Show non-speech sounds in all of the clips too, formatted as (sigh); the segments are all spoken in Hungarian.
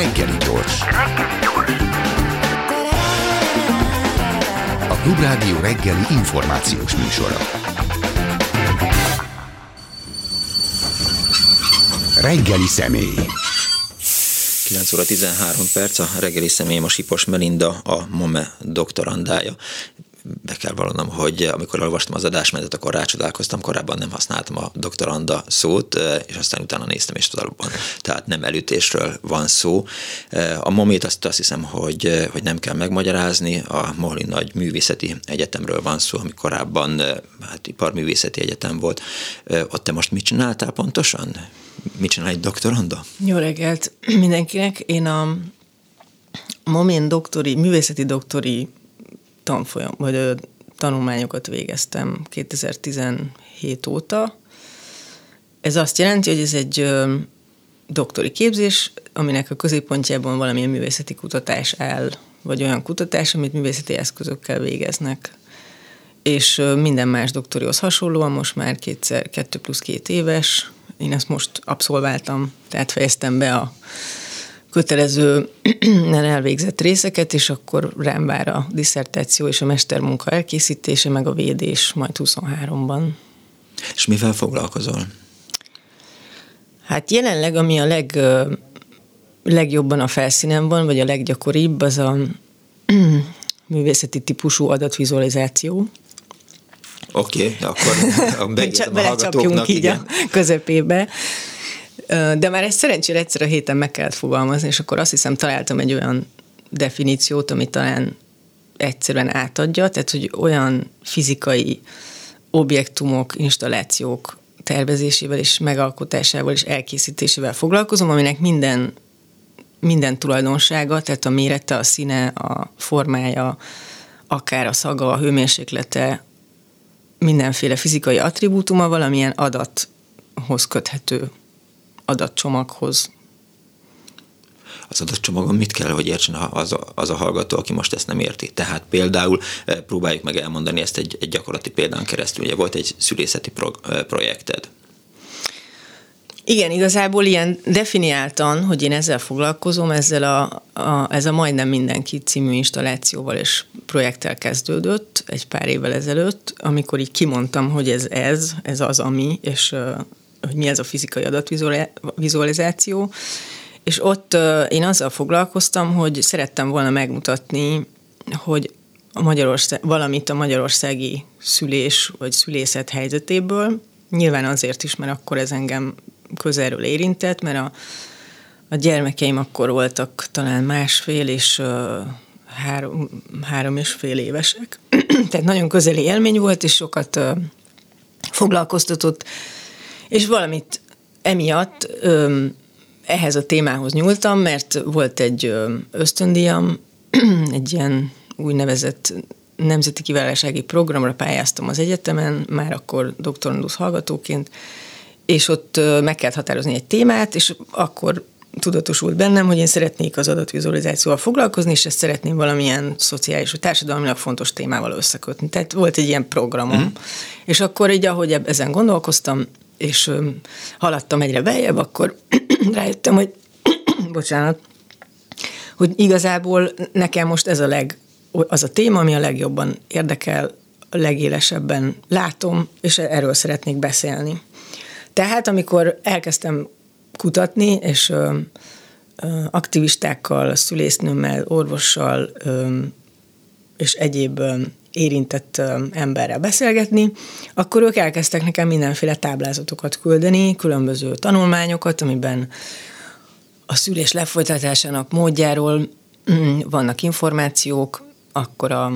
Reggeli gyors. A Klubrádió reggeli információs műsora. Reggeli személy. 9 óra 13 perc, a reggeli személyem a Sipos Melinda, a MOME doktorandája be kell vallanom, hogy amikor olvastam az adásmenetet, akkor rácsodálkoztam, korábban nem használtam a doktoranda szót, és aztán utána néztem, és valóban, tehát nem elütésről van szó. A momét azt, azt hiszem, hogy, hogy nem kell megmagyarázni, a Mohli Nagy Művészeti Egyetemről van szó, ami korábban hát iparművészeti egyetem volt. Ott te most mit csináltál pontosan? Mit csinál egy doktoranda? Jó reggelt mindenkinek! Én a Momén doktori, művészeti doktori tanfolyam, vagy tanulmányokat végeztem 2017 óta. Ez azt jelenti, hogy ez egy doktori képzés, aminek a középpontjában valamilyen művészeti kutatás áll, vagy olyan kutatás, amit művészeti eszközökkel végeznek. És minden más doktorihoz hasonlóan most már kétszer, kettő plusz két éves, én ezt most abszolváltam, tehát fejeztem be a kötelező (clears throat) elvégzett részeket, és akkor rám vár a diszertáció és a mestermunka elkészítése, meg a védés majd 23-ban. És mivel foglalkozol? Hát jelenleg, ami a leg, legjobban a felszínen van, vagy a leggyakoribb, az a (clears throat) művészeti típusú adatvizualizáció. Oké, okay, akkor becsapjunk (laughs) a hallgatóknak. így igen. a közepébe. De már ezt szerencsére egyszer a héten meg kellett fogalmazni, és akkor azt hiszem találtam egy olyan definíciót, ami talán egyszerűen átadja, tehát hogy olyan fizikai objektumok, installációk tervezésével és megalkotásával és elkészítésével foglalkozom, aminek minden, minden tulajdonsága, tehát a mérete, a színe, a formája, akár a szaga, a hőmérséklete, mindenféle fizikai attribútuma valamilyen adathoz köthető adatcsomaghoz. Az adatcsomagon mit kell, hogy értsen az a, az a hallgató, aki most ezt nem érti? Tehát például eh, próbáljuk meg elmondani ezt egy, egy gyakorlati példán keresztül. Ugye volt egy szülészeti pro, eh, projekted. Igen, igazából ilyen definiáltan, hogy én ezzel foglalkozom, ezzel a, a, ez a majdnem mindenki című installációval és projekttel kezdődött egy pár évvel ezelőtt, amikor így kimondtam, hogy ez ez, ez az ami, és hogy mi ez a fizikai adatvizualizáció, és ott én azzal foglalkoztam, hogy szerettem volna megmutatni, hogy a Magyarország, valamit a magyarországi szülés vagy szülészet helyzetéből, nyilván azért is, mert akkor ez engem közelről érintett, mert a, a gyermekeim akkor voltak talán másfél és uh, három, három és fél évesek. (clears throat) Tehát nagyon közeli élmény volt, és sokat uh, foglalkoztatott és valamit emiatt ö, ehhez a témához nyúltam, mert volt egy ösztöndíjam, (clears throat) egy ilyen úgynevezett nemzeti kiválásági programra pályáztam az egyetemen, már akkor doktorandusz hallgatóként, és ott meg kellett határozni egy témát, és akkor tudatosult bennem, hogy én szeretnék az adatvizualizációval foglalkozni, és ezt szeretném valamilyen szociális vagy társadalmilag fontos témával összekötni. Tehát volt egy ilyen programom. Mm. És akkor így, ahogy ezen gondolkoztam, és haladtam egyre beljebb, akkor (clears throat) rájöttem, hogy (clears throat) bocsánat, hogy igazából nekem most ez a leg, az a téma, ami a legjobban érdekel, a legélesebben látom, és erről szeretnék beszélni. Tehát amikor elkezdtem kutatni, és ö, ö, aktivistákkal, szülésznőmmel, orvossal ö, és egyéb érintett emberrel beszélgetni, akkor ők elkezdtek nekem mindenféle táblázatokat küldeni, különböző tanulmányokat, amiben a szülés lefolytatásának módjáról mm, vannak információk, akkor a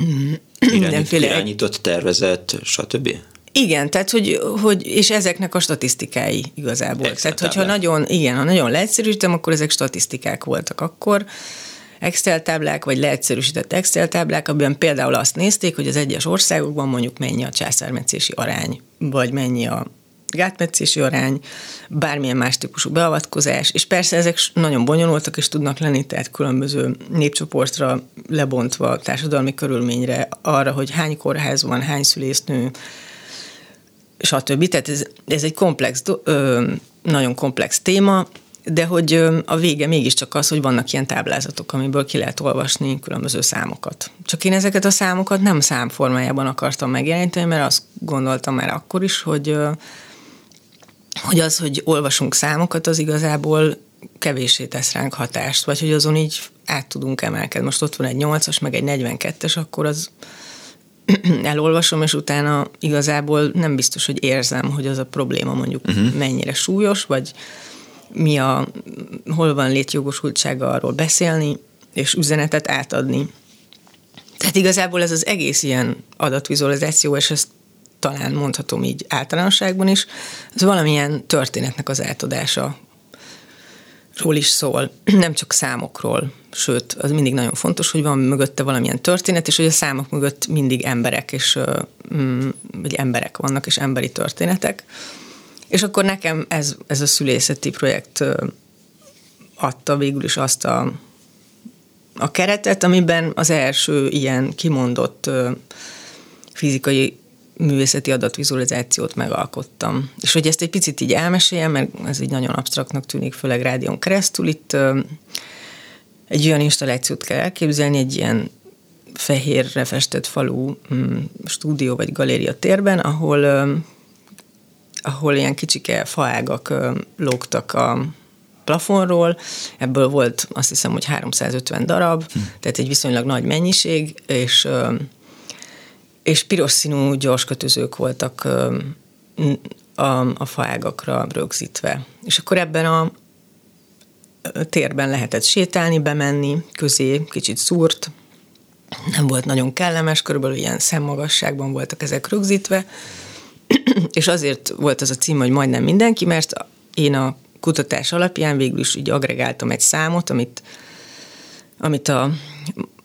mm, mindenféle... Irányított tervezet, stb.? Igen, tehát hogy, hogy, és ezeknek a statisztikái igazából. Excel tehát, hogyha nagyon, igen, ha nagyon leegyszerűsítem, akkor ezek statisztikák voltak akkor, Excel táblák, vagy leegyszerűsített Excel táblák, amiben például azt nézték, hogy az egyes országokban mondjuk mennyi a császármetszési arány, vagy mennyi a gátmetszési arány, bármilyen más típusú beavatkozás, és persze ezek nagyon bonyolultak és tudnak lenni, tehát különböző népcsoportra lebontva, társadalmi körülményre, arra, hogy hány kórház van, hány szülésznő, stb. Tehát ez, ez egy komplex, nagyon komplex téma, de hogy a vége mégiscsak az, hogy vannak ilyen táblázatok, amiből ki lehet olvasni különböző számokat. Csak én ezeket a számokat nem számformájában akartam megjeleníteni, mert azt gondoltam már akkor is, hogy, hogy az, hogy olvasunk számokat, az igazából kevéssé tesz ránk hatást, vagy hogy azon így át tudunk emelkedni. Most ott van egy 8-as, meg egy 42-es, akkor az (clears throat) elolvasom, és utána igazából nem biztos, hogy érzem, hogy az a probléma mondjuk uh-huh. mennyire súlyos, vagy mi a, hol van létjogosultsága arról beszélni, és üzenetet átadni. Tehát igazából ez az egész ilyen adatvizualizáció, és ezt talán mondhatom így általánosságban is, ez valamilyen történetnek az átadása ról is szól, (clears throat) nem csak számokról, sőt, az mindig nagyon fontos, hogy van mögötte valamilyen történet, és hogy a számok mögött mindig emberek, és mm, vagy emberek vannak, és emberi történetek. És akkor nekem ez, ez a szülészeti projekt adta végül is azt a, a keretet, amiben az első ilyen kimondott fizikai művészeti adatvizualizációt megalkottam. És hogy ezt egy picit így elmeséljem, mert ez így nagyon absztraktnak tűnik, főleg rádión keresztül, itt egy olyan installációt kell elképzelni, egy ilyen fehérre festett falu mm, stúdió vagy galéria térben, ahol, ahol ilyen kicsike faágak lógtak a plafonról, ebből volt azt hiszem, hogy 350 darab, hm. tehát egy viszonylag nagy mennyiség, és és piros színű gyorskötözők voltak a, a faágakra rögzítve. És akkor ebben a térben lehetett sétálni, bemenni, közé kicsit szúrt, nem volt nagyon kellemes, körülbelül ilyen szemmagasságban voltak ezek rögzítve, (clears throat) és azért volt az a cím, hogy majdnem mindenki, mert én a kutatás alapján végül is így agregáltam egy számot, amit, amit a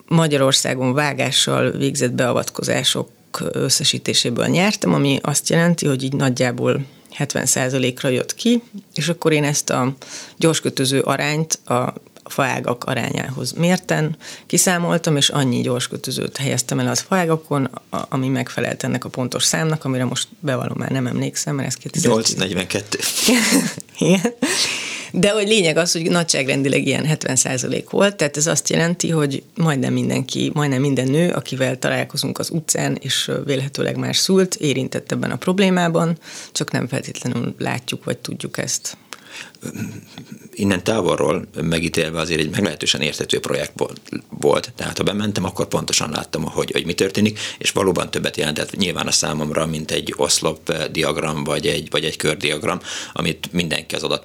Magyarországon vágással végzett beavatkozások összesítéséből nyertem, ami azt jelenti, hogy így nagyjából 70%-ra jött ki, és akkor én ezt a gyorskötöző arányt a faágak arányához mérten kiszámoltam, és annyi gyorskötözőt helyeztem el az faágakon, ami megfelelt ennek a pontos számnak, amire most bevallom már nem emlékszem, mert ez 842. (laughs) Igen. De hogy lényeg az, hogy nagyságrendileg ilyen 70% volt, tehát ez azt jelenti, hogy majdnem mindenki, majdnem minden nő, akivel találkozunk az utcán, és vélhetőleg már szült, érintett ebben a problémában, csak nem feltétlenül látjuk, vagy tudjuk ezt innen távolról megítélve azért egy meglehetősen érthető projekt volt. Tehát ha bementem, akkor pontosan láttam, hogy, hogy mi történik, és valóban többet jelentett nyilván a számomra, mint egy oszlop diagram, vagy egy, vagy egy kördiagram, amit mindenki az adat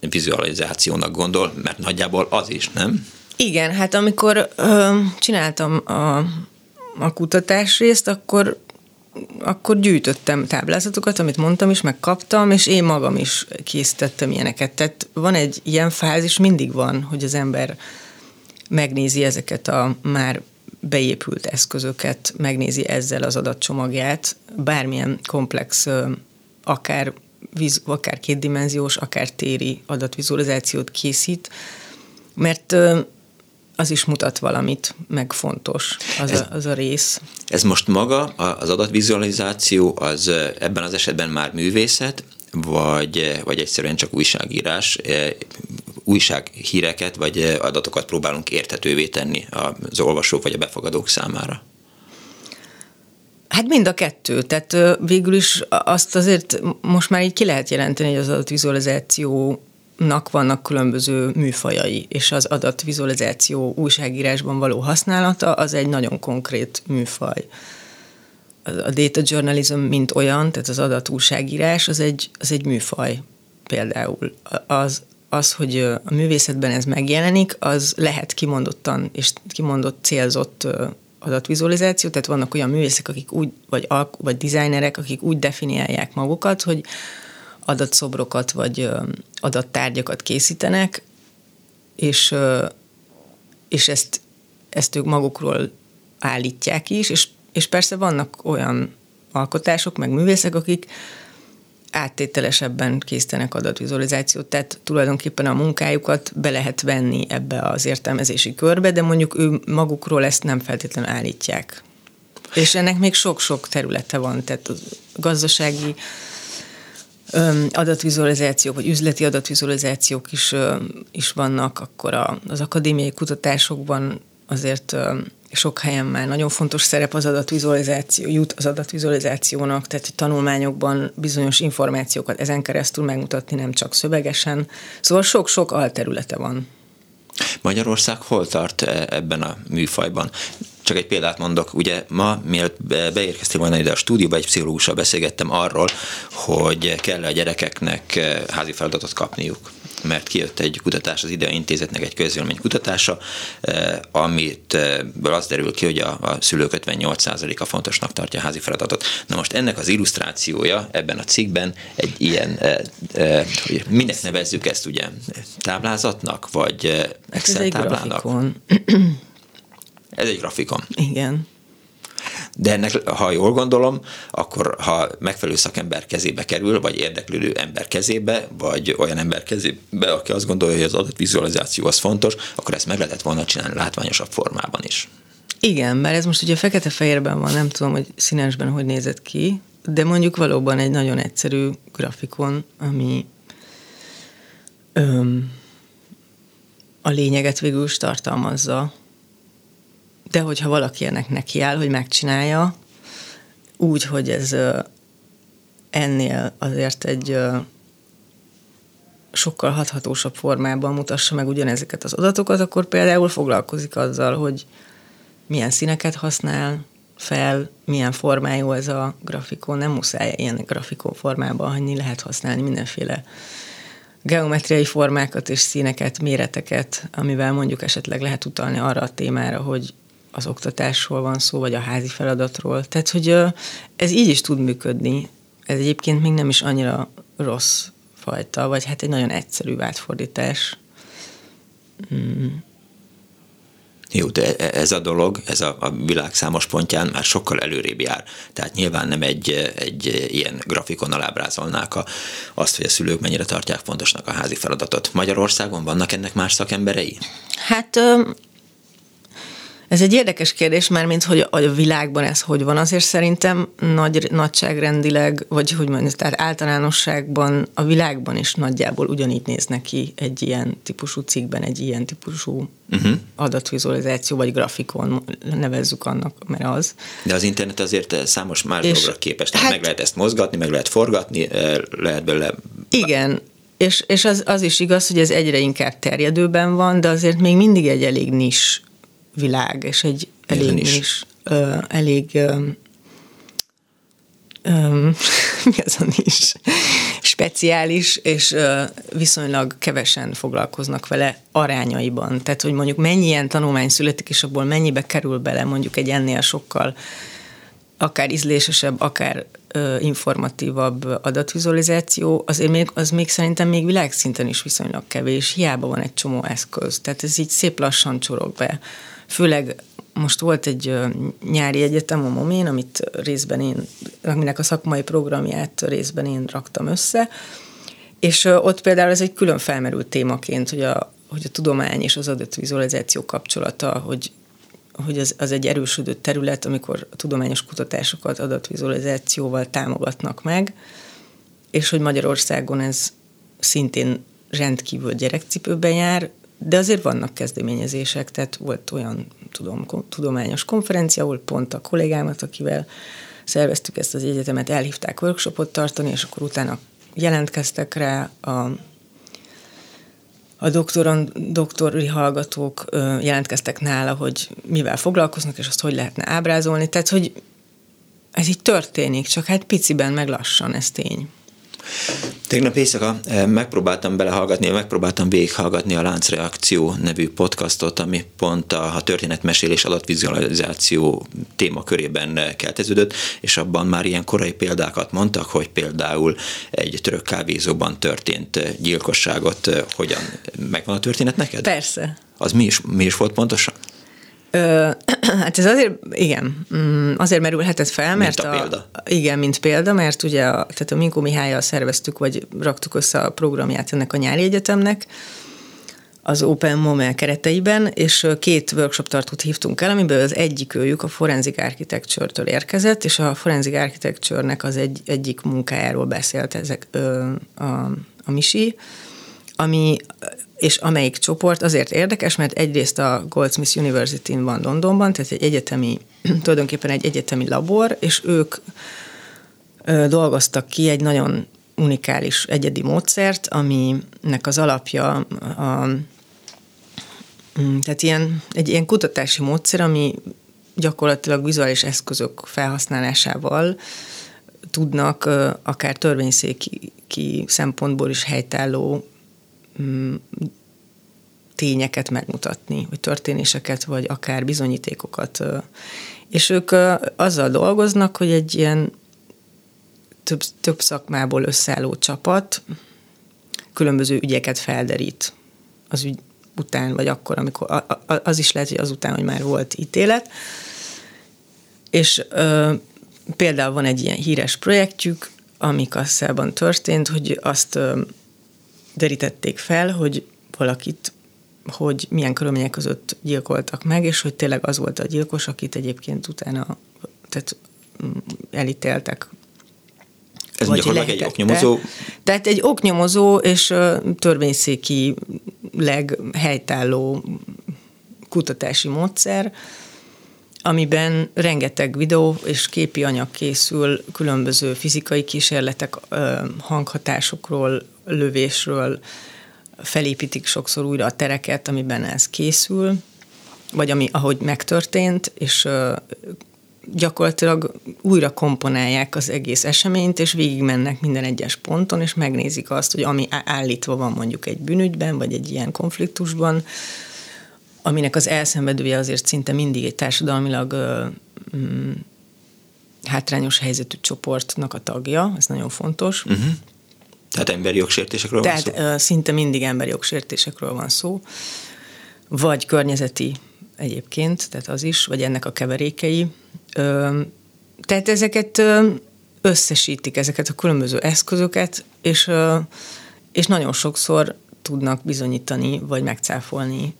vizualizációnak gondol, mert nagyjából az is, nem? Igen, hát amikor ö, csináltam a, a kutatás részt, akkor akkor gyűjtöttem táblázatokat, amit mondtam is, meg kaptam, és én magam is készítettem ilyeneket. Tehát van egy ilyen fázis, mindig van, hogy az ember megnézi ezeket a már beépült eszközöket, megnézi ezzel az adatcsomagját, bármilyen komplex, akár viz, akár kétdimenziós, akár téri adatvizualizációt készít, mert az is mutat valamit, meg fontos az, ez, a, az a rész. Ez most maga, az adatvizualizáció, az ebben az esetben már művészet, vagy, vagy egyszerűen csak újságírás, újsághíreket vagy adatokat próbálunk érthetővé tenni az olvasók vagy a befogadók számára? Hát mind a kettő. Tehát végül is azt azért most már így ki lehet jelenteni, hogy az adatvizualizációnak vannak különböző műfajai, és az adatvizualizáció újságírásban való használata az egy nagyon konkrét műfaj. A data journalism, mint olyan, tehát az adatújságírás, az egy, az egy műfaj például. Az, az, hogy a művészetben ez megjelenik, az lehet kimondottan és kimondott célzott adatvizualizáció, tehát vannak olyan művészek, akik úgy, vagy, alk- vagy designerek, akik úgy definiálják magukat, hogy adatszobrokat vagy adattárgyakat készítenek, és, és ezt, ezt ők magukról állítják is, és, és persze vannak olyan alkotások, meg művészek, akik áttételesebben készítenek adatvizualizációt, tehát tulajdonképpen a munkájukat be lehet venni ebbe az értelmezési körbe, de mondjuk ő magukról ezt nem feltétlenül állítják. És ennek még sok-sok területe van, tehát gazdasági adatvizualizációk, vagy üzleti adatvizualizációk is, is vannak, akkor a, az akadémiai kutatásokban azért sok helyen már nagyon fontos szerep az adatvizualizáció, jut az adatvizualizációnak, tehát tanulmányokban bizonyos információkat ezen keresztül megmutatni, nem csak szövegesen. Szóval sok-sok alterülete van. Magyarország hol tart e, ebben a műfajban? Csak egy példát mondok, ugye ma, mielőtt beérkeztél volna ide a stúdióba, egy pszichológussal beszélgettem arról, hogy kell a gyerekeknek e, házi feladatot kapniuk mert kijött egy kutatás az IDEA Intézetnek egy közvélemény kutatása, eh, amit az derül ki, hogy a, a szülők 58%-a fontosnak tartja a házi feladatot. Na most ennek az illusztrációja ebben a cikkben egy ilyen, eh, eh, hogy minek nevezzük ezt ugye, táblázatnak, vagy hát Excel ez táblának? Grafikon. Ez egy grafikon. Igen. De ennek, ha jól gondolom, akkor ha megfelelő szakember kezébe kerül, vagy érdeklődő ember kezébe, vagy olyan ember kezébe, aki azt gondolja, hogy az adatvizualizáció az fontos, akkor ezt meg lehetett volna csinálni látványosabb formában is. Igen, mert ez most ugye fekete-fehérben van, nem tudom, hogy színesben hogy nézett ki, de mondjuk valóban egy nagyon egyszerű grafikon, ami öm, a lényeget végül is tartalmazza, de hogyha valaki ennek nekiáll, hogy megcsinálja, úgy, hogy ez ennél azért egy sokkal hathatósabb formában mutassa meg ugyanezeket az adatokat, akkor például foglalkozik azzal, hogy milyen színeket használ fel, milyen formájú ez a grafikon. Nem muszáj ilyen grafikon formában hagyni, lehet használni mindenféle geometriai formákat és színeket, méreteket, amivel mondjuk esetleg lehet utalni arra a témára, hogy az oktatásról van szó, vagy a házi feladatról. Tehát, hogy ez így is tud működni. Ez egyébként még nem is annyira rossz fajta, vagy hát egy nagyon egyszerű átfordítás. Mm. Jó, de e, ez a dolog, ez a, a világ számos pontján már sokkal előrébb jár. Tehát nyilván nem egy, egy ilyen grafikon alábrázolnák a, azt, hogy a szülők mennyire tartják fontosnak a házi feladatot. Magyarországon vannak ennek más szakemberei? Hát ez egy érdekes kérdés, mert mint hogy a világban ez hogy van, azért szerintem nagy, nagyságrendileg, vagy hogy mondjam, tehát általánosságban a világban is nagyjából ugyanígy néz neki egy ilyen típusú cikkben, egy ilyen típusú uh-huh. adatvizualizáció, vagy grafikon, nevezzük annak, mert az. De az internet azért számos más és dologra képes, tehát hát, meg lehet ezt mozgatni, meg lehet forgatni, eh, lehet belőle... Igen, és, és az, az is igaz, hogy ez egyre inkább terjedőben van, de azért még mindig egy elég nis világ, és egy elég is, is ö, elég ö, ö, (laughs) mi az a is speciális, és ö, viszonylag kevesen foglalkoznak vele arányaiban. Tehát, hogy mondjuk mennyi ilyen tanulmány születik, és abból mennyibe kerül bele mondjuk egy ennél sokkal akár ízlésesebb, akár ö, informatívabb adatvizualizáció, azért még, az még szerintem még világszinten is viszonylag kevés, hiába van egy csomó eszköz. Tehát ez így szép lassan csorog be főleg most volt egy nyári egyetem a Momén, amit részben én, aminek a szakmai programját részben én raktam össze, és ott például ez egy külön felmerült témaként, hogy a, hogy a tudomány és az adatvizualizáció kapcsolata, hogy, hogy az, az egy erősödő terület, amikor a tudományos kutatásokat adatvizualizációval támogatnak meg, és hogy Magyarországon ez szintén rendkívül gyerekcipőben jár, de azért vannak kezdeményezések, tehát volt olyan tudom, tudományos konferencia, ahol pont a kollégámat, akivel szerveztük ezt az egyetemet, elhívták workshopot tartani, és akkor utána jelentkeztek rá a, a doktoron, doktori hallgatók jelentkeztek nála, hogy mivel foglalkoznak, és azt hogy lehetne ábrázolni. Tehát, hogy ez így történik, csak hát piciben, meg lassan, ez tény. Tegnap éjszaka eh, megpróbáltam belehallgatni, megpróbáltam végighallgatni a Láncreakció nevű podcastot, ami pont a, a történetmesélés adatvizualizáció témakörében eh, kelteződött, és abban már ilyen korai példákat mondtak, hogy például egy török kávézóban történt eh, gyilkosságot hogyan megvan a történet neked? Persze. Az mi is, mi is volt pontosan? Ö, (clears throat) hát ez azért, igen, mm, azért merülhetett fel, mert mint a, példa. A, igen, mint példa, mert ugye a, tehát a Minkó Mihályjal szerveztük, vagy raktuk össze a programját ennek a nyári egyetemnek, az Open Moment kereteiben, és két workshop tartót hívtunk el, amiből az egyik őjük a Forensic Architecture-től érkezett, és a Forensic Architecture-nek az egy, egyik munkájáról beszélt ezek, ö, a, a Misi, ami és amelyik csoport azért érdekes, mert egyrészt a Goldsmiths University-n van Londonban, tehát egy egyetemi, (clears throat) tulajdonképpen egy egyetemi labor, és ők dolgoztak ki egy nagyon unikális egyedi módszert, aminek az alapja a, mm, tehát ilyen, egy ilyen kutatási módszer, ami gyakorlatilag vizuális eszközök felhasználásával tudnak akár törvényszéki szempontból is helytálló tényeket megmutatni, vagy történéseket, vagy akár bizonyítékokat. És ők azzal dolgoznak, hogy egy ilyen több, több szakmából összeálló csapat különböző ügyeket felderít az ügy után, vagy akkor, amikor az is lehet, hogy azután, hogy már volt ítélet. És ö, például van egy ilyen híres projektjük, ami Kasszában történt, hogy azt ö, derítették fel, hogy valakit hogy milyen körülmények között gyilkoltak meg, és hogy tényleg az volt a gyilkos, akit egyébként utána tehát mm, elítéltek ez vagy gyakorlatilag egy oknyomozó? Tehát egy oknyomozó és törvényszéki leghelytálló kutatási módszer, amiben rengeteg videó és képi anyag készül, különböző fizikai kísérletek, hanghatásokról, lövésről, felépítik sokszor újra a tereket, amiben ez készül, vagy ami, ahogy megtörtént, és gyakorlatilag újra komponálják az egész eseményt, és végigmennek minden egyes ponton, és megnézik azt, hogy ami állítva van mondjuk egy bűnügyben, vagy egy ilyen konfliktusban, aminek az elszenvedője azért szinte mindig egy társadalmilag mm, hátrányos helyzetű csoportnak a tagja, ez nagyon fontos. Uh-huh. Tehát emberi jogsértésekről Tehát, van szó? Tehát szinte mindig emberi jogsértésekről van szó, vagy környezeti egyébként, tehát az is, vagy ennek a keverékei. Tehát ezeket összesítik, ezeket a különböző eszközöket, és, és nagyon sokszor tudnak bizonyítani, vagy megcáfolni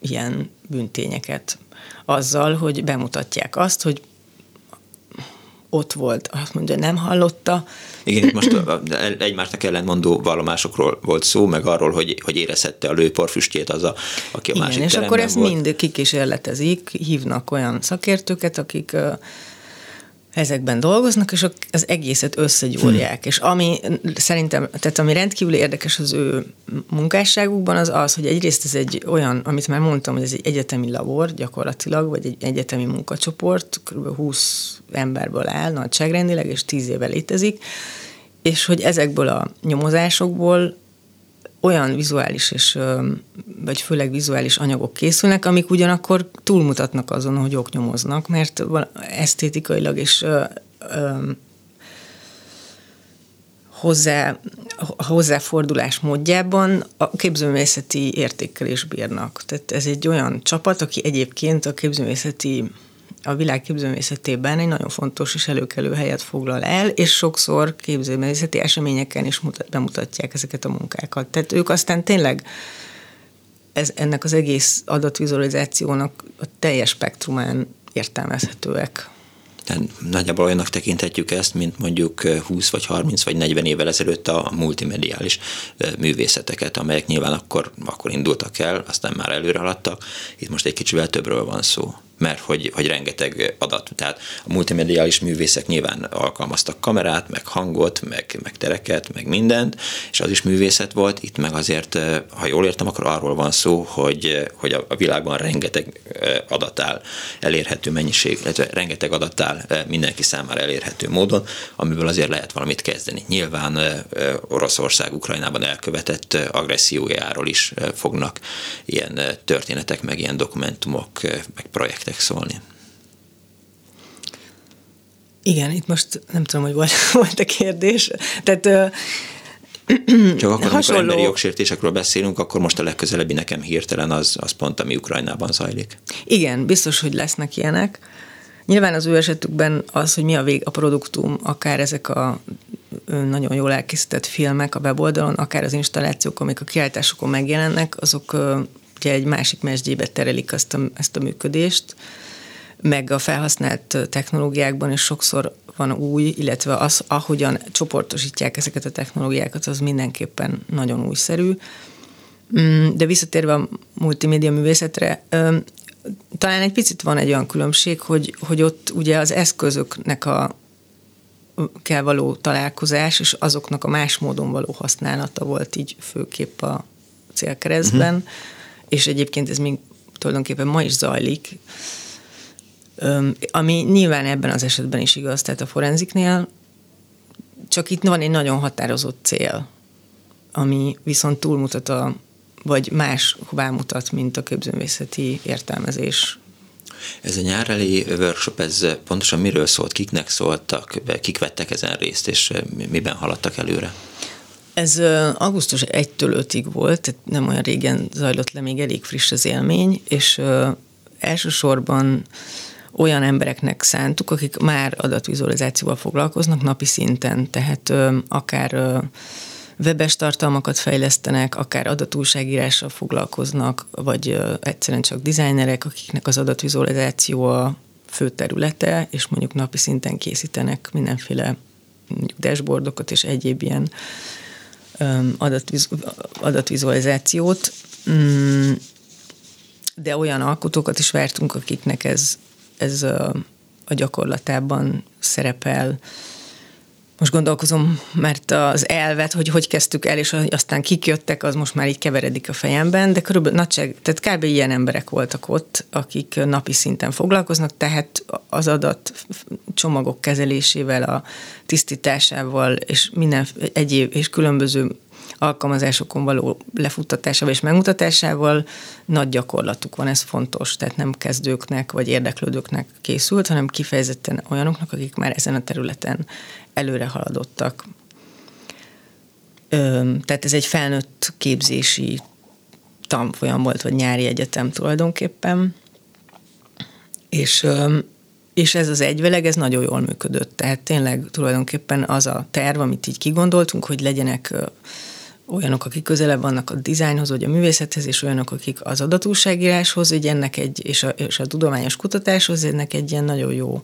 ilyen bűntényeket azzal, hogy bemutatják azt, hogy ott volt, azt mondja, nem hallotta. Igen, itt most egymásnak ellentmondó vallomásokról volt szó, meg arról, hogy, hogy érezhette a lőporfüstjét az, a, aki a Igen, másik és akkor ezt volt. mind kikísérletezik, hívnak olyan szakértőket, akik ezekben dolgoznak, és az egészet összegyúrják. Hmm. És ami szerintem, tehát ami rendkívül érdekes az ő munkásságukban, az az, hogy egyrészt ez egy olyan, amit már mondtam, hogy ez egy egyetemi labor gyakorlatilag, vagy egy egyetemi munkacsoport, kb. 20 emberből áll nagyságrendileg, és 10 éve létezik, és hogy ezekből a nyomozásokból olyan vizuális és, vagy főleg vizuális anyagok készülnek, amik ugyanakkor túlmutatnak azon, hogy oknyomoznak, mert esztétikailag és hozzá, hozzáfordulás módjában a képzőművészeti értékkel is bírnak. Tehát ez egy olyan csapat, aki egyébként a képzőművészeti a világ képzőművészetében egy nagyon fontos és előkelő helyet foglal el, és sokszor képzőművészeti eseményeken is mutat, bemutatják ezeket a munkákat. Tehát ők aztán tényleg ez, ennek az egész adatvizualizációnak a teljes spektrumán értelmezhetőek. Tehát nagyjából olyannak tekinthetjük ezt, mint mondjuk 20 vagy 30 vagy 40 évvel ezelőtt a multimediális művészeteket, amelyek nyilván akkor, akkor indultak el, aztán már előre haladtak. Itt most egy kicsivel többről van szó mert hogy, hogy rengeteg adat, tehát a multimediális művészek nyilván alkalmaztak kamerát, meg hangot, meg, meg tereket, meg mindent, és az is művészet volt, itt meg azért, ha jól értem, akkor arról van szó, hogy, hogy a világban rengeteg adat áll elérhető mennyiség, illetve rengeteg adat áll mindenki számára elérhető módon, amiből azért lehet valamit kezdeni. Nyilván Oroszország Ukrajnában elkövetett agressziójáról is fognak ilyen történetek, meg ilyen dokumentumok, meg projektek szerettek szólni. Igen, itt most nem tudom, hogy volt, (laughs) volt a kérdés. Tehát (clears throat) csak akkor, hasonló... amikor emberi jogsértésekről beszélünk, akkor most a legközelebbi nekem hirtelen az, az pont, ami Ukrajnában zajlik. Igen, biztos, hogy lesznek ilyenek. Nyilván az ő esetükben az, hogy mi a vég, a produktum, akár ezek a nagyon jól elkészített filmek a weboldalon, akár az installációk, amik a kiállításokon megjelennek, azok ugye egy másik mesdjébe terelik ezt a, ezt a működést, meg a felhasznált technológiákban is sokszor van új, illetve az, ahogyan csoportosítják ezeket a technológiákat, az mindenképpen nagyon újszerű. Mm, de visszatérve a multimédia művészetre, talán egy picit van egy olyan különbség, hogy, hogy ott ugye az eszközöknek a kell való találkozás, és azoknak a más módon való használata volt így főképp a célkeresztben, uh-huh. És egyébként ez még tulajdonképpen ma is zajlik, ami nyilván ebben az esetben is igaz, tehát a forenziknél, csak itt van egy nagyon határozott cél, ami viszont túlmutat a, vagy más hová mutat, mint a képzőművészeti értelmezés ez a nyáreli workshop, ez pontosan miről szólt, kiknek szóltak, kik vettek ezen részt, és miben haladtak előre? Ez augusztus 1-től 5-ig volt, tehát nem olyan régen zajlott le, még elég friss az élmény, és elsősorban olyan embereknek szántuk, akik már adatvizualizációval foglalkoznak napi szinten, tehát akár webes tartalmakat fejlesztenek, akár adatújságírással foglalkoznak, vagy egyszerűen csak designerek, akiknek az adatvizualizáció a fő területe, és mondjuk napi szinten készítenek mindenféle dashboardokat és egyéb ilyen adatviz, adatvizualizációt. Mm, de olyan alkotókat is vártunk, akiknek ez, ez a, a gyakorlatában szerepel, most gondolkozom, mert az elvet, hogy hogy kezdtük el, és aztán kik jöttek, az most már így keveredik a fejemben, de körülbelül nagyság, tehát kb. ilyen emberek voltak ott, akik napi szinten foglalkoznak, tehát az adat csomagok kezelésével, a tisztításával, és minden egyéb, és különböző alkalmazásokon való lefuttatásával és megmutatásával nagy gyakorlatuk van, ez fontos, tehát nem kezdőknek vagy érdeklődőknek készült, hanem kifejezetten olyanoknak, akik már ezen a területen előre haladottak. Tehát ez egy felnőtt képzési tanfolyam volt, vagy nyári egyetem tulajdonképpen, és és ez az egyveleg, ez nagyon jól működött. Tehát tényleg tulajdonképpen az a terv, amit így kigondoltunk, hogy legyenek olyanok, akik közelebb vannak a dizájnhoz, vagy a művészethez, és olyanok, akik az adatúságíráshoz, így ennek egy, és a, és a tudományos kutatáshoz, ennek egy ilyen nagyon jó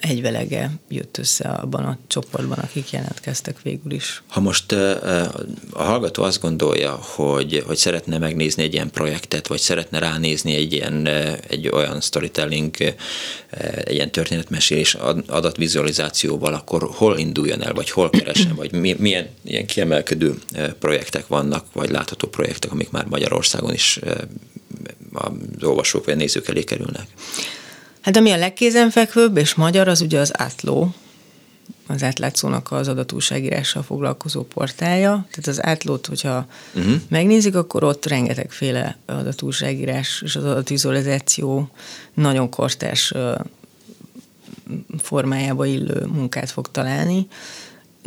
egyvelege jött össze abban a csoportban, akik jelentkeztek végül is. Ha most a hallgató azt gondolja, hogy, hogy szeretne megnézni egy ilyen projektet, vagy szeretne ránézni egy ilyen egy olyan storytelling, egy ilyen történetmesélés adatvizualizációval, akkor hol induljon el, vagy hol keresen, vagy milyen ilyen kiemelkedő projektek vannak, vagy látható projektek, amik már Magyarországon is az olvasók vagy nézők elé kerülnek? Hát ami a legkézenfekvőbb és magyar, az ugye az átló, az átlátszónak az adatúságírással foglalkozó portálja. Tehát az átlót, hogyha uh-huh. megnézik, akkor ott rengetegféle adatúságírás és az adatvizualizáció nagyon kortárs formájába illő munkát fog találni.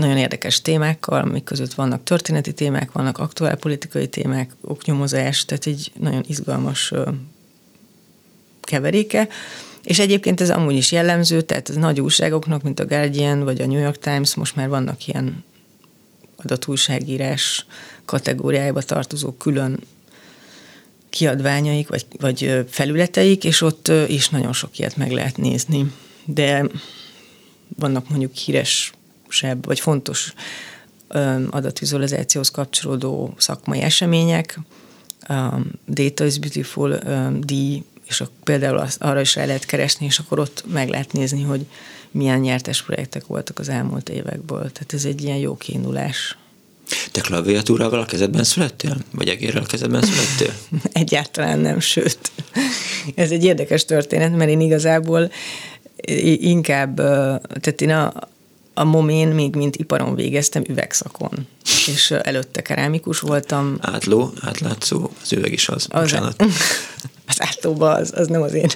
Nagyon érdekes témákkal, amik között vannak történeti témák, vannak aktuál politikai témák, oknyomozás, tehát egy nagyon izgalmas keveréke. És egyébként ez amúgy is jellemző, tehát az nagy újságoknak, mint a Guardian vagy a New York Times, most már vannak ilyen adatújságírás kategóriájába tartozó külön kiadványaik, vagy, vagy felületeik, és ott is nagyon sok ilyet meg lehet nézni. De vannak mondjuk híresebb, vagy fontos adatvizualizációhoz kapcsolódó szakmai események, Data is Beautiful díj és például arra is el lehet keresni, és akkor ott meg lehet nézni, hogy milyen nyertes projektek voltak az elmúlt évekből. Tehát ez egy ilyen jó kiindulás. Te klaviatúrával a kezedben születtél? Vagy egérrel a kezedben születtél? (laughs) Egyáltalán nem, sőt. Ez egy érdekes történet, mert én igazából inkább, tehát én a, a momén még mint iparon végeztem üvegszakon, és előtte kerámikus voltam. Átló, átlátszó, az üveg is az. az bocsánat. (laughs) az átlóba, az, az nem az én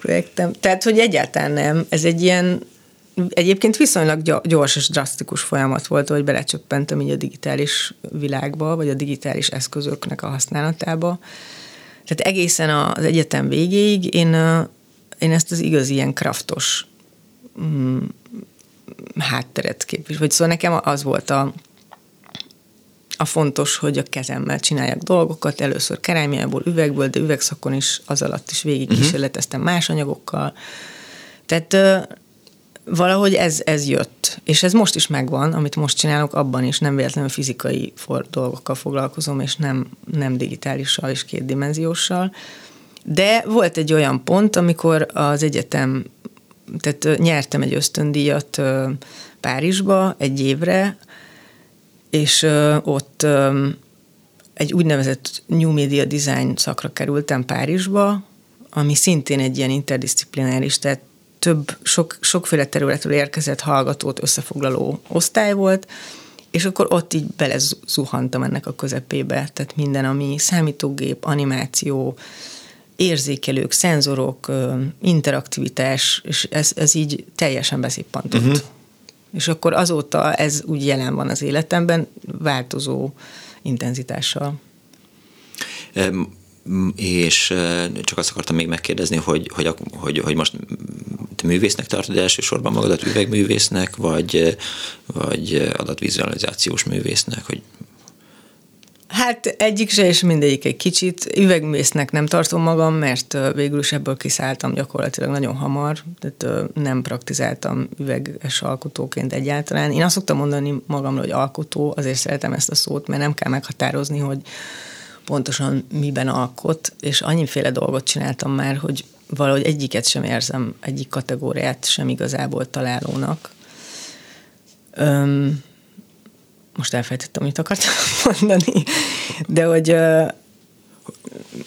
projektem. Tehát, hogy egyáltalán nem. Ez egy ilyen Egyébként viszonylag gyors és drasztikus folyamat volt, hogy belecsöppentem így a digitális világba, vagy a digitális eszközöknek a használatába. Tehát egészen az egyetem végéig én én ezt az igazi ilyen kraftos mm, hátteret képvis. Vagy szóval nekem az volt a, a fontos, hogy a kezemmel csináljak dolgokat, először kerámiából, üvegből, de üvegszakon is az alatt is végig uh-huh. kísérleteztem más anyagokkal. Tehát valahogy ez, ez jött. És ez most is megvan, amit most csinálok, abban is nem véletlenül fizikai for dolgokkal foglalkozom, és nem, nem digitálissal és kétdimenzióssal. De volt egy olyan pont, amikor az egyetem, tehát nyertem egy ösztöndíjat Párizsba egy évre, és ott egy úgynevezett New Media Design szakra kerültem Párizsba, ami szintén egy ilyen interdisziplináris, tehát több, sok, sokféle területről érkezett hallgatót összefoglaló osztály volt, és akkor ott így belezuhantam ennek a közepébe, tehát minden, ami számítógép, animáció, érzékelők, szenzorok, interaktivitás, és ez, ez így teljesen beszippantott. Uh-huh. És akkor azóta ez úgy jelen van az életemben, változó intenzitással. És csak azt akartam még megkérdezni, hogy, hogy, hogy, hogy most te művésznek tartod elsősorban magadat, üvegművésznek, vagy, vagy adatvizualizációs művésznek, hogy Hát egyik se, és mindegyik egy kicsit. Üvegmésznek nem tartom magam, mert végül is ebből kiszálltam gyakorlatilag nagyon hamar, tehát nem praktizáltam üveges alkotóként egyáltalán. Én azt szoktam mondani magamról, hogy alkotó, azért szeretem ezt a szót, mert nem kell meghatározni, hogy pontosan miben alkot, és annyiféle dolgot csináltam már, hogy valahogy egyiket sem érzem, egyik kategóriát sem igazából találónak. Öm, most elfelejtettem, amit akartam (laughs) mondani, de hogy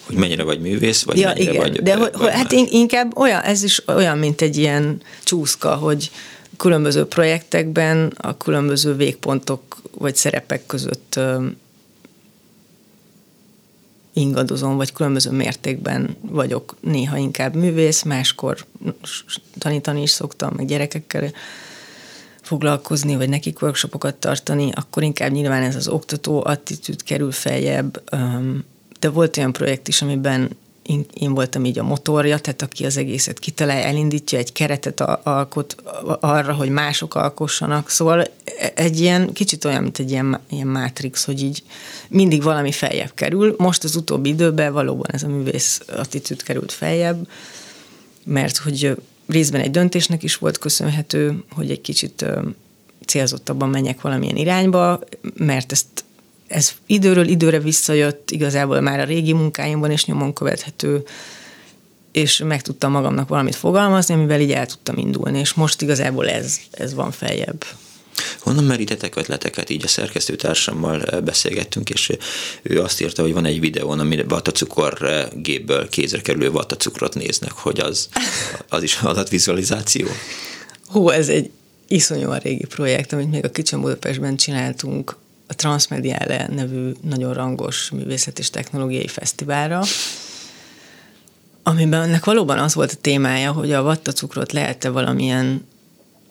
hogy mennyire vagy művész, vagy ja, mennyire igen, vagy... De hogy, hogy, hát inkább olyan, ez is olyan, mint egy ilyen csúszka, hogy különböző projektekben a különböző végpontok vagy szerepek között ingadozom, vagy különböző mértékben vagyok néha inkább művész, máskor tanítani is szoktam, meg gyerekekkel foglalkozni, vagy nekik workshopokat tartani, akkor inkább nyilván ez az oktató attitűd kerül feljebb. De volt olyan projekt is, amiben én, voltam így a motorja, tehát aki az egészet kitalálja, elindítja, egy keretet alkot arra, hogy mások alkossanak. Szóval e, egy ilyen, kicsit olyan, mint egy ilyen, ilyen mátrix, hogy így mindig valami feljebb kerül. Most az utóbbi időben valóban ez a művész attitűd került feljebb, mert hogy részben egy döntésnek is volt köszönhető, hogy egy kicsit célzottabban menjek valamilyen irányba, mert ezt ez időről időre visszajött, igazából már a régi munkáimban is nyomon követhető, és meg tudtam magamnak valamit fogalmazni, amivel így el tudtam indulni, és most igazából ez, ez van feljebb. Honnan merítetek ötleteket? Így a szerkesztőtársammal beszélgettünk, és ő azt írta, hogy van egy videón, amire vatacukor gépből kézre kerülő vatacukrot néznek, hogy az, az is adatvizualizáció. Hú, ez egy iszonyúan régi projekt, amit még a Kicsim Budapestben csináltunk a Transmediale nevű nagyon rangos művészet és technológiai fesztiválra, amiben ennek valóban az volt a témája, hogy a vattacukrot lehet-e valamilyen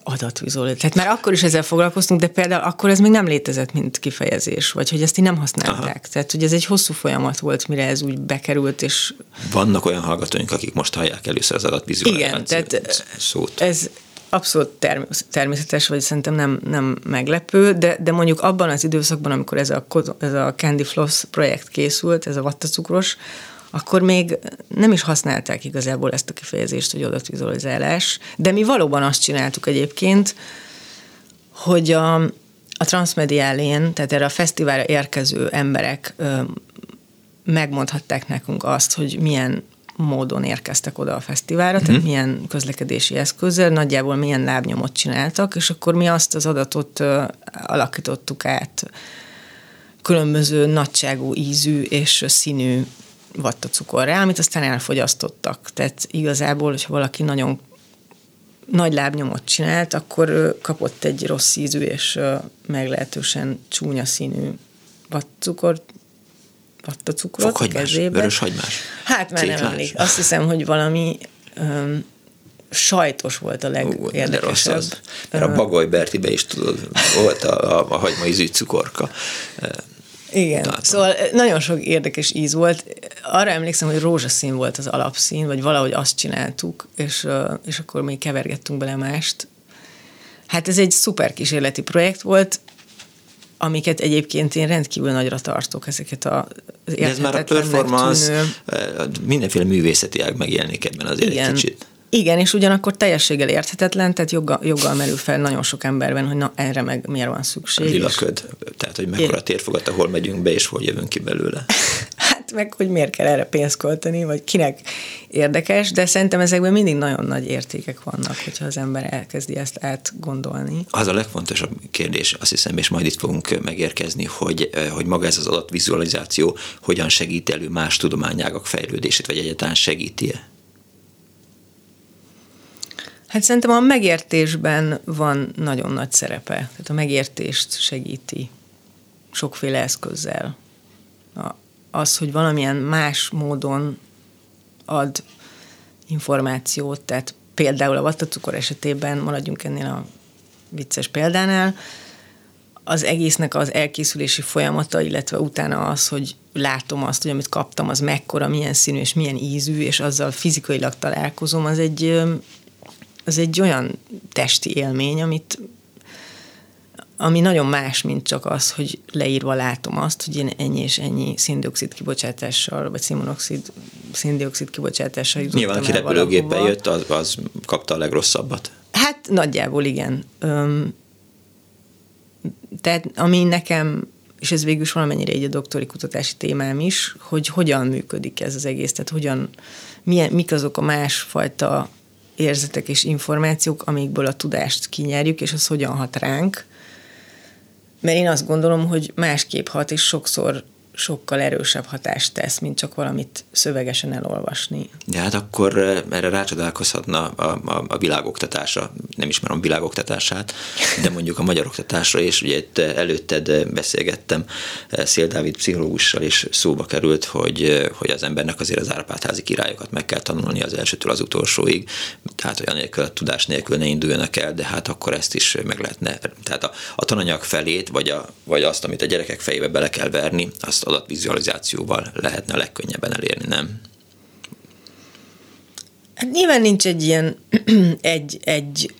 adatvizualizáció. Tehát már akkor is ezzel foglalkoztunk, de például akkor ez még nem létezett, mint kifejezés, vagy hogy ezt így nem használták. Aha. Tehát, hogy ez egy hosszú folyamat volt, mire ez úgy bekerült, és... Vannak olyan hallgatóink, akik most hallják először az adatvizualizáció Igen, tehát szót. Ez, abszolút természetes, vagy szerintem nem, nem meglepő, de, de mondjuk abban az időszakban, amikor ez a, ez a Candy Floss projekt készült, ez a vattacukros, akkor még nem is használták igazából ezt a kifejezést, hogy adatvizualizálás, de mi valóban azt csináltuk egyébként, hogy a, a transmediálén, tehát erre a fesztiválra érkező emberek ö, megmondhatták nekünk azt, hogy milyen módon érkeztek oda a fesztiválra, uh-huh. tehát mhm. milyen közlekedési eszközzel, nagyjából milyen lábnyomot csináltak, és akkor mi azt az adatot uh, alakítottuk át különböző nagyságú, ízű és színű vattacukorra, amit aztán elfogyasztottak. Tehát igazából, hogyha valaki nagyon nagy lábnyomot csinált, akkor kapott egy rossz ízű és meglehetősen csúnya színű vattacukort, vattacukrot Fokhagymás, a kezébe. Vörös hagymás. Hát már nem emlék. Azt hiszem, hogy valami um, sajtos volt a legérdekesebb. az. Mert a Bagoly Bertibe is tudod, volt a, a, a hagyma ízű cukorka. Igen, Tehát. szóval nagyon sok érdekes íz volt. arra emlékszem, hogy rózsaszín volt az alapszín, vagy valahogy azt csináltuk, és, és akkor még kevergettünk bele mást. Hát ez egy szuper kísérleti projekt volt, amiket egyébként én rendkívül nagyra tartok, ezeket a De ez már a performance, tűnő... mindenféle művészeti ág megjelenik ebben azért Igen. egy kicsit. Igen, és ugyanakkor teljességgel érthetetlen, tehát joggal, joggal merül fel nagyon sok emberben, hogy na erre meg miért van szükség. Lilaköd, tehát hogy mekkora térfogat, ahol megyünk be, és hol jövünk ki belőle. (laughs) hát meg, hogy miért kell erre pénzt költeni, vagy kinek érdekes, de szerintem ezekben mindig nagyon nagy értékek vannak, hogyha az ember elkezdi ezt átgondolni. Az a legfontosabb kérdés, azt hiszem, és majd itt fogunk megérkezni, hogy, hogy maga ez az adatvizualizáció hogyan segít elő más tudományágak fejlődését, vagy egyáltalán segíti-e? Hát szerintem a megértésben van nagyon nagy szerepe. Tehát a megértést segíti sokféle eszközzel. Az, hogy valamilyen más módon ad információt, tehát például a vattacukor esetében, maradjunk ennél a vicces példánál, az egésznek az elkészülési folyamata, illetve utána az, hogy látom azt, hogy amit kaptam, az mekkora, milyen színű és milyen ízű, és azzal fizikailag találkozom, az egy az egy olyan testi élmény, amit ami nagyon más, mint csak az, hogy leírva látom azt, hogy én ennyi és ennyi széndiokszid kibocsátással, vagy szénmonoxid, széndiokszid kibocsátással jutottam Nyilván, aki repülőgéppel jött, az, az kapta a legrosszabbat. Hát nagyjából igen. Öm, tehát ami nekem, és ez végül is valamennyire egy a doktori kutatási témám is, hogy hogyan működik ez az egész, tehát hogyan, milyen, mik azok a másfajta érzetek és információk, amikből a tudást kinyerjük, és az hogyan hat ránk. Mert én azt gondolom, hogy másképp hat, és sokszor sokkal erősebb hatást tesz, mint csak valamit szövegesen elolvasni. De hát akkor eh, erre rácsodálkozhatna a, a, a világoktatása, nem ismerem a világoktatását, de mondjuk a magyar oktatásra, és ugye itt eh, előtted eh, beszélgettem Szél Dávid pszichológussal, és szóba került, hogy, hogy az embernek azért az árpátházi királyokat meg kell tanulni az elsőtől az utolsóig, tehát olyan nélkül, a tudás nélkül ne induljanak el, de hát akkor ezt is meg lehetne, tehát a, a tananyag felét, vagy, a, vagy azt, amit a gyerekek fejébe bele kell verni, azt adatvizualizációval lehetne legkönnyebben elérni, nem? Hát nyilván nincs egy ilyen (clears throat) egy, egy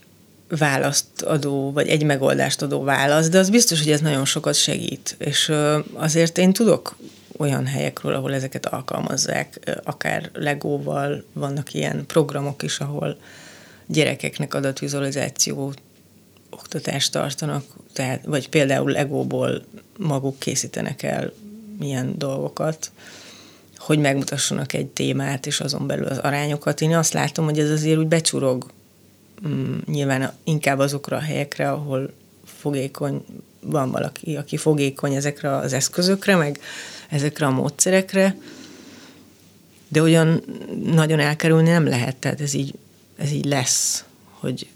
választ adó, vagy egy megoldást adó válasz, de az biztos, hogy ez nagyon sokat segít. És azért én tudok olyan helyekről, ahol ezeket alkalmazzák, akár Legóval vannak ilyen programok is, ahol gyerekeknek adatvizualizáció oktatást tartanak, tehát, vagy például Legóból maguk készítenek el milyen dolgokat, hogy megmutassanak egy témát, és azon belül az arányokat. Én azt látom, hogy ez azért úgy becsurog mm, nyilván inkább azokra a helyekre, ahol fogékony, van valaki, aki fogékony ezekre az eszközökre, meg ezekre a módszerekre, de olyan nagyon elkerülni nem lehet, tehát ez így, ez így lesz, hogy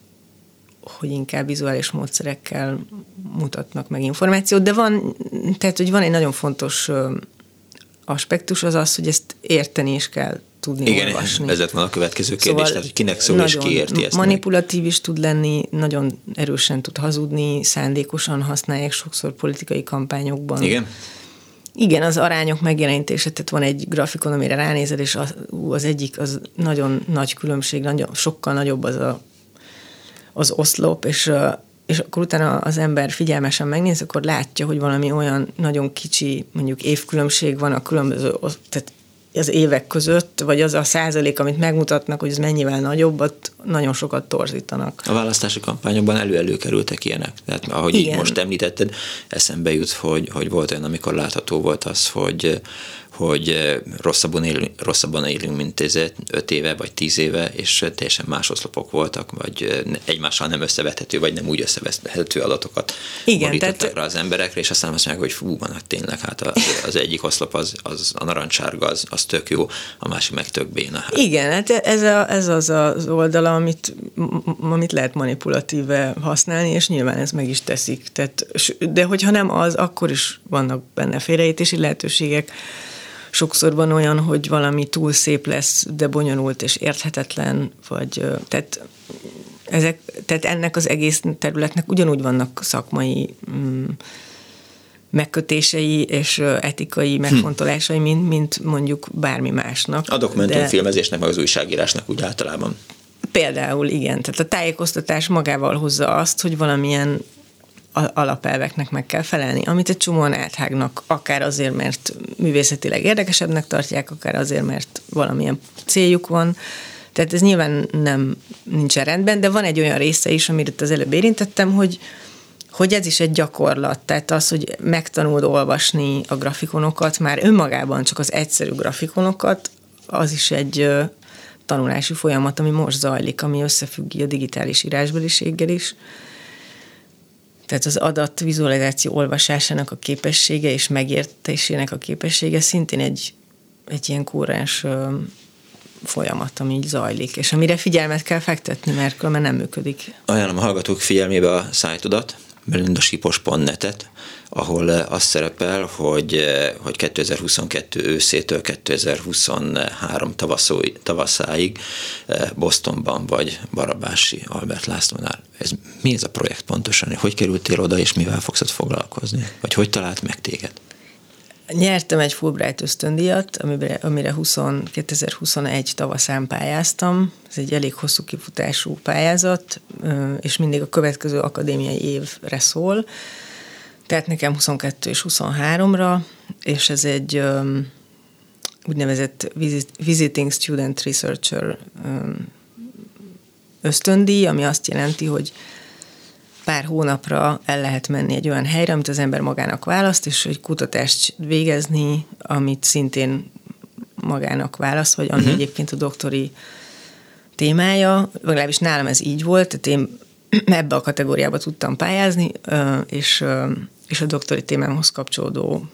hogy inkább vizuális módszerekkel mutatnak meg információt, de van, tehát hogy van egy nagyon fontos aspektus az az, hogy ezt érteni is kell tudni Igen, olvasni. ezért van a következő kérdés, szóval tehát hogy kinek szól és ki érti ezt Manipulatív meg. is tud lenni, nagyon erősen tud hazudni, szándékosan használják sokszor politikai kampányokban. Igen? Igen, az arányok megjelenítése, tehát van egy grafikon, amire ránézed, és az, az egyik az nagyon nagy különbség, nagyon, sokkal nagyobb az a az oszlop, és, és akkor utána az ember figyelmesen megnéz, akkor látja, hogy valami olyan nagyon kicsi, mondjuk évkülönbség van a különböző, tehát az évek között, vagy az a százalék, amit megmutatnak, hogy ez mennyivel nagyobb, ott nagyon sokat torzítanak. A választási kampányokban elő-elő kerültek ilyenek. Tehát ahogy Igen. így most említetted, eszembe jut, hogy, hogy volt olyan, amikor látható volt az, hogy hogy eh, rosszabban élünk, rosszabban élünk mint ez öt éve vagy tíz éve, és teljesen más oszlopok voltak, vagy eh, egymással nem összevethető, vagy nem úgy összevethető adatokat Igen, tehát... rá az emberekre, és aztán azt mondják, hogy fú, van, hát tényleg, hát az egyik oszlop az, az a narancsárga, az, az tök jó, a másik meg tök béna. Hát. Igen, hát ez, a, ez az az oldala, amit, amit lehet manipulatíve használni, és nyilván ez meg is teszik. Tehát, de hogyha nem az, akkor is vannak benne félreértési lehetőségek, sokszor van olyan, hogy valami túl szép lesz, de bonyolult és érthetetlen, vagy tehát, ezek, tehát ennek az egész területnek ugyanúgy vannak szakmai mm, megkötései és etikai hm. megfontolásai, mint, mint mondjuk bármi másnak. A dokumentumfilmezésnek, meg az újságírásnak úgy általában. Például igen, tehát a tájékoztatás magával hozza azt, hogy valamilyen alapelveknek meg kell felelni, amit egy csomóan áthágnak, akár azért, mert művészetileg érdekesebbnek tartják, akár azért, mert valamilyen céljuk van. Tehát ez nyilván nem nincsen rendben, de van egy olyan része is, amit itt az előbb érintettem, hogy, hogy ez is egy gyakorlat, tehát az, hogy megtanuld olvasni a grafikonokat, már önmagában csak az egyszerű grafikonokat, az is egy tanulási folyamat, ami most zajlik, ami összefügg a digitális írásbeliséggel is. Tehát az adat vizualizáció olvasásának a képessége és megértésének a képessége szintén egy, egy ilyen kúrens folyamat, ami így zajlik, és amire figyelmet kell fektetni, mert különben nem működik. Ajánlom a hallgatók figyelmébe a szájtodat, melindasipos.net, ahol eh, az szerepel, hogy, eh, hogy 2022 őszétől 2023 tavaszói, tavaszáig eh, Bostonban vagy Barabási Albert Lászlónál. Ez, mi ez a projekt pontosan? Hogy kerültél oda, és mivel fogsz ott foglalkozni? Vagy hogy talált meg téged? Nyertem egy Fulbright ösztöndíjat, amire, amire 20, 2021 tavaszán pályáztam. Ez egy elég hosszú kifutású pályázat, és mindig a következő akadémiai évre szól. Tehát nekem 22 és 23-ra, és ez egy úgynevezett Visiting Student Researcher ösztöndíj, ami azt jelenti, hogy pár hónapra el lehet menni egy olyan helyre, amit az ember magának választ, és hogy kutatást végezni, amit szintén magának választ, vagy ami uh-huh. egyébként a doktori témája, legalábbis nálam ez így volt, tehát én ebbe a kategóriába tudtam pályázni, és, és a doktori témámhoz kapcsolódó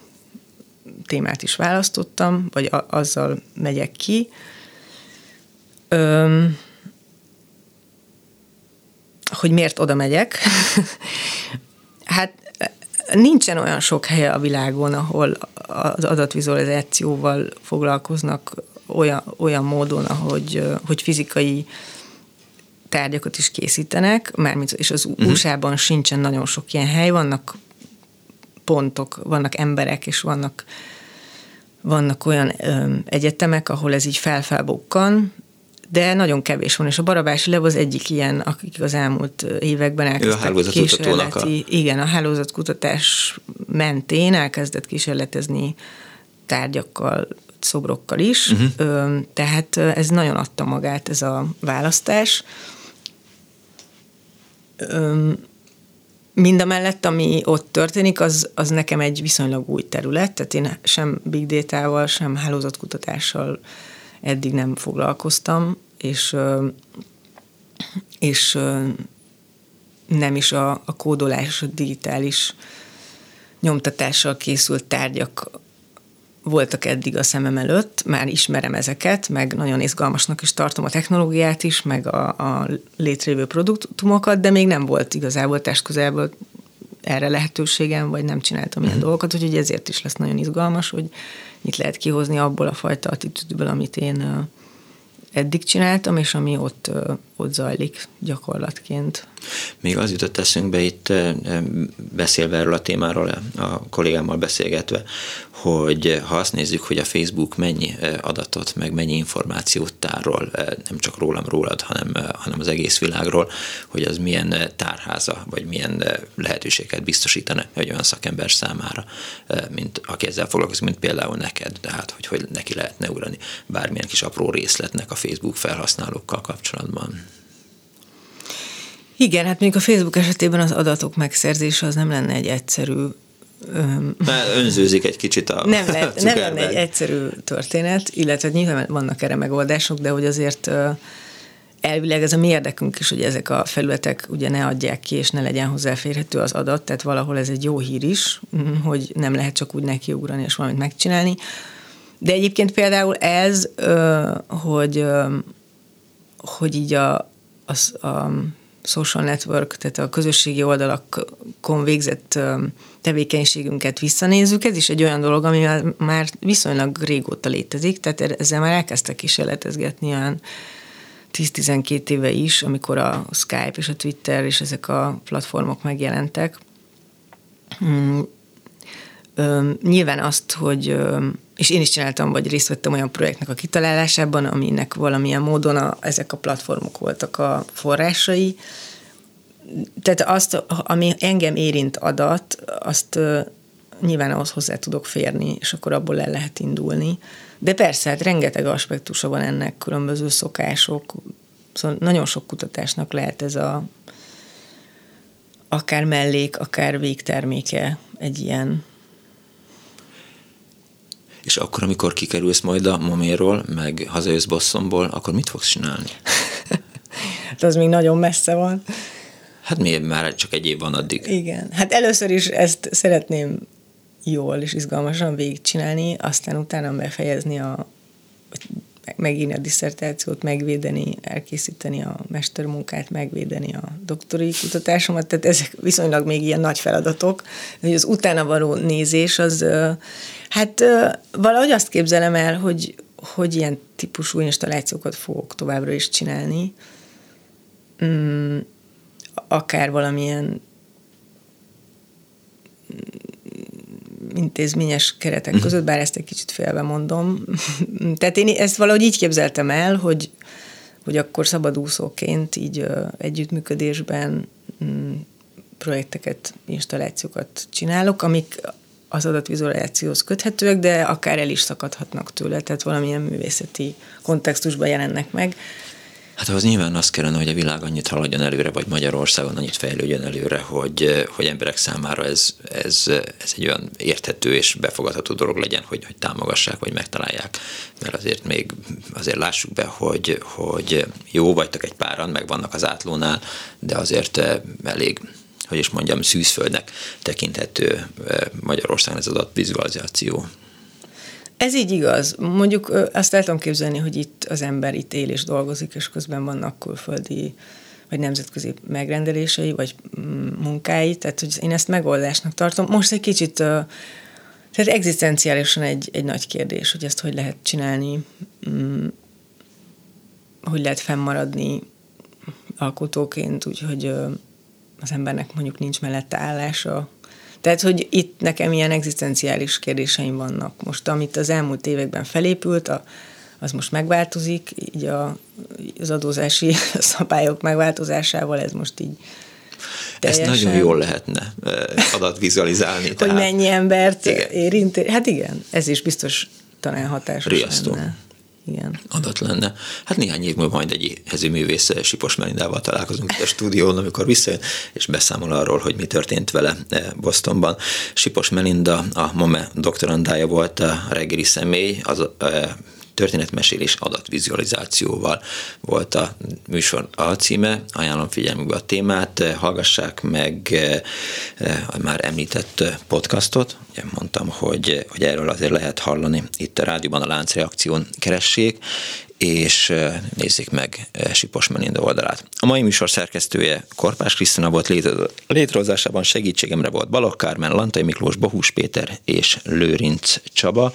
témát is választottam, vagy azzal megyek ki hogy miért oda megyek. (laughs) hát nincsen olyan sok helye a világon, ahol az adatvizualizációval foglalkoznak olyan, olyan módon, ahogy, hogy fizikai tárgyakat is készítenek, mármint, és az uh-huh. USA-ban sincsen nagyon sok ilyen hely, vannak pontok, vannak emberek, és vannak vannak olyan ö, egyetemek, ahol ez így felfelbukkan, de nagyon kevés van, és a Barabási Lev az egyik ilyen, akik az elmúlt években elkezdtek kísérleti, a... igen, a hálózatkutatás mentén elkezdett kísérletezni tárgyakkal, szobrokkal is, uh-huh. tehát ez nagyon adta magát ez a választás. Mind a mellett, ami ott történik, az, az nekem egy viszonylag új terület, tehát én sem big data-val, sem hálózatkutatással eddig nem foglalkoztam, és, és nem is a, a kódolás, a digitális nyomtatással készült tárgyak voltak eddig a szemem előtt, már ismerem ezeket, meg nagyon izgalmasnak is tartom a technológiát is, meg a, a létrejövő produktumokat, de még nem volt igazából testközelből erre lehetőségem, vagy nem csináltam ilyen uh-huh. dolgokat, úgyhogy ezért is lesz nagyon izgalmas, hogy mit lehet kihozni abból a fajta attitűdből, amit én eddig csináltam, és ami ott, ott zajlik gyakorlatként. Még az jutott eszünkbe itt beszélve erről a témáról, a kollégámmal beszélgetve, hogy ha azt nézzük, hogy a Facebook mennyi adatot, meg mennyi információt tárol, nem csak rólam, rólad, hanem, hanem az egész világról, hogy az milyen tárháza, vagy milyen lehetőséget biztosítana egy olyan szakember számára, mint aki ezzel foglalkozik, mint például neked, tehát hogy, hogy neki lehetne ugrani bármilyen kis apró részletnek a Facebook felhasználókkal kapcsolatban. Igen, hát még a Facebook esetében az adatok megszerzése az nem lenne egy egyszerű már önzőzik egy kicsit a Nem, lehet, (laughs) nem lenne egy egyszerű történet, illetve nyilván vannak erre megoldások, de hogy azért elvileg ez a mi érdekünk is, hogy ezek a felületek ugye ne adják ki, és ne legyen hozzáférhető az adat, tehát valahol ez egy jó hír is, hogy nem lehet csak úgy nekiugrani és valamit megcsinálni. De egyébként például ez, hogy, hogy így a, az, a social network, tehát a közösségi oldalakon végzett tevékenységünket visszanézzük, ez is egy olyan dolog, ami már viszonylag régóta létezik, tehát ezzel már elkezdtek kísérletezgetni olyan 10-12 éve is, amikor a Skype és a Twitter és ezek a platformok megjelentek. Hmm. nyilván azt, hogy és én is csináltam, vagy részt vettem olyan projektnek a kitalálásában, aminek valamilyen módon a, ezek a platformok voltak a forrásai. Tehát azt, ami engem érint adat, azt nyilván ahhoz hozzá tudok férni, és akkor abból el lehet indulni. De persze, hát rengeteg aspektusa van ennek, különböző szokások, szóval nagyon sok kutatásnak lehet ez a akár mellék, akár végterméke egy ilyen és akkor, amikor kikerülsz majd a moméról, meg hazajössz Bostonból, akkor mit fogsz csinálni? (laughs) hát az még nagyon messze van. Hát miért már csak egy év van addig? Igen. Hát először is ezt szeretném jól és izgalmasan végigcsinálni, aztán utána befejezni a megírni a diszertációt, megvédeni, elkészíteni a mestermunkát, megvédeni a doktori kutatásomat, tehát ezek viszonylag még ilyen nagy feladatok, hogy az utána való nézés az, hát valahogy azt képzelem el, hogy, hogy ilyen típusú installációkat fogok továbbra is csinálni, mm, akár valamilyen intézményes keretek mhm. között, bár ezt egy kicsit félve mondom. (laughs) Tehát én ezt valahogy így képzeltem el, hogy, hogy akkor szabadúszóként így együttműködésben mm, projekteket, installációkat csinálok, amik az adatvizualizációhoz köthetőek, de akár el is szakadhatnak tőle, tehát valamilyen művészeti kontextusban jelennek meg. Hát ahhoz nyilván azt kellene, hogy a világ annyit haladjon előre, vagy Magyarországon annyit fejlődjön előre, hogy, hogy emberek számára ez, ez, ez egy olyan érthető és befogadható dolog legyen, hogy, hogy támogassák, vagy megtalálják. Mert azért még azért lássuk be, hogy, hogy jó vagytok egy páran, meg vannak az átlónál, de azért elég hogy is mondjam, szűzföldnek tekinthető Magyarországon ez adatvizualizáció. Ez így igaz. Mondjuk azt el tudom képzelni, hogy itt az ember itt él és dolgozik, és közben vannak külföldi vagy nemzetközi megrendelései, vagy mm, munkái, tehát hogy én ezt megoldásnak tartom. Most egy kicsit, tehát egzisztenciálisan egy, egy nagy kérdés, hogy ezt hogy lehet csinálni, mm, hogy lehet fennmaradni alkotóként, úgyhogy az embernek mondjuk nincs mellette állása, tehát, hogy itt nekem ilyen egzisztenciális kérdéseim vannak. Most, amit az elmúlt években felépült, a, az most megváltozik, így a, az adózási (laughs) szabályok megváltozásával ez most így Teljesen. Ezt nagyon jól lehetne adatvizualizálni. hogy tehát, mennyi embert igen. érint. Hát igen, ez is biztos talán hatásos Riasztó. lenne igen. adat lenne. Hát néhány év múlva majd egy művész Sipos Melindával találkozunk itt a stúdión, amikor visszajön, és beszámol arról, hogy mi történt vele eh, Bostonban. Sipos Melinda, a MOME doktorandája volt a reggeli személy, az eh, történetmesélés adatvizualizációval volt a műsor alcíme. Ajánlom figyelmükbe a témát, hallgassák meg a már említett podcastot. Ugye mondtam, hogy, hogy erről azért lehet hallani itt a rádióban a láncreakción keressék, és nézzék meg Sipos Melinda oldalát. A mai műsor szerkesztője Korpás Krisztina volt létrehozásában segítségemre volt Balogh Kármen, Lantai Miklós, Bohus Péter és Lőrinc Csaba.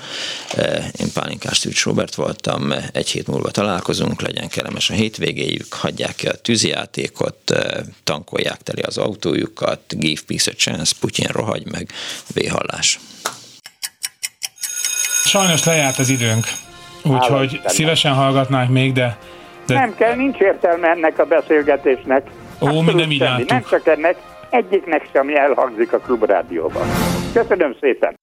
Én Pálinkás Tűcs Robert voltam, egy hét múlva találkozunk, legyen kellemes a hétvégéjük, hagyják ki a tűzijátékot, tankolják teli az autójukat, give peace a chance, Putyin rohagy meg, véhallás. Sajnos lejárt az időnk. Úgyhogy szívesen hallgatnánk még, de, de... Nem kell, nincs értelme ennek a beszélgetésnek. Ó, mi nem így Nem csak ennek, egyiknek sem elhangzik a klubrádióban. Köszönöm szépen!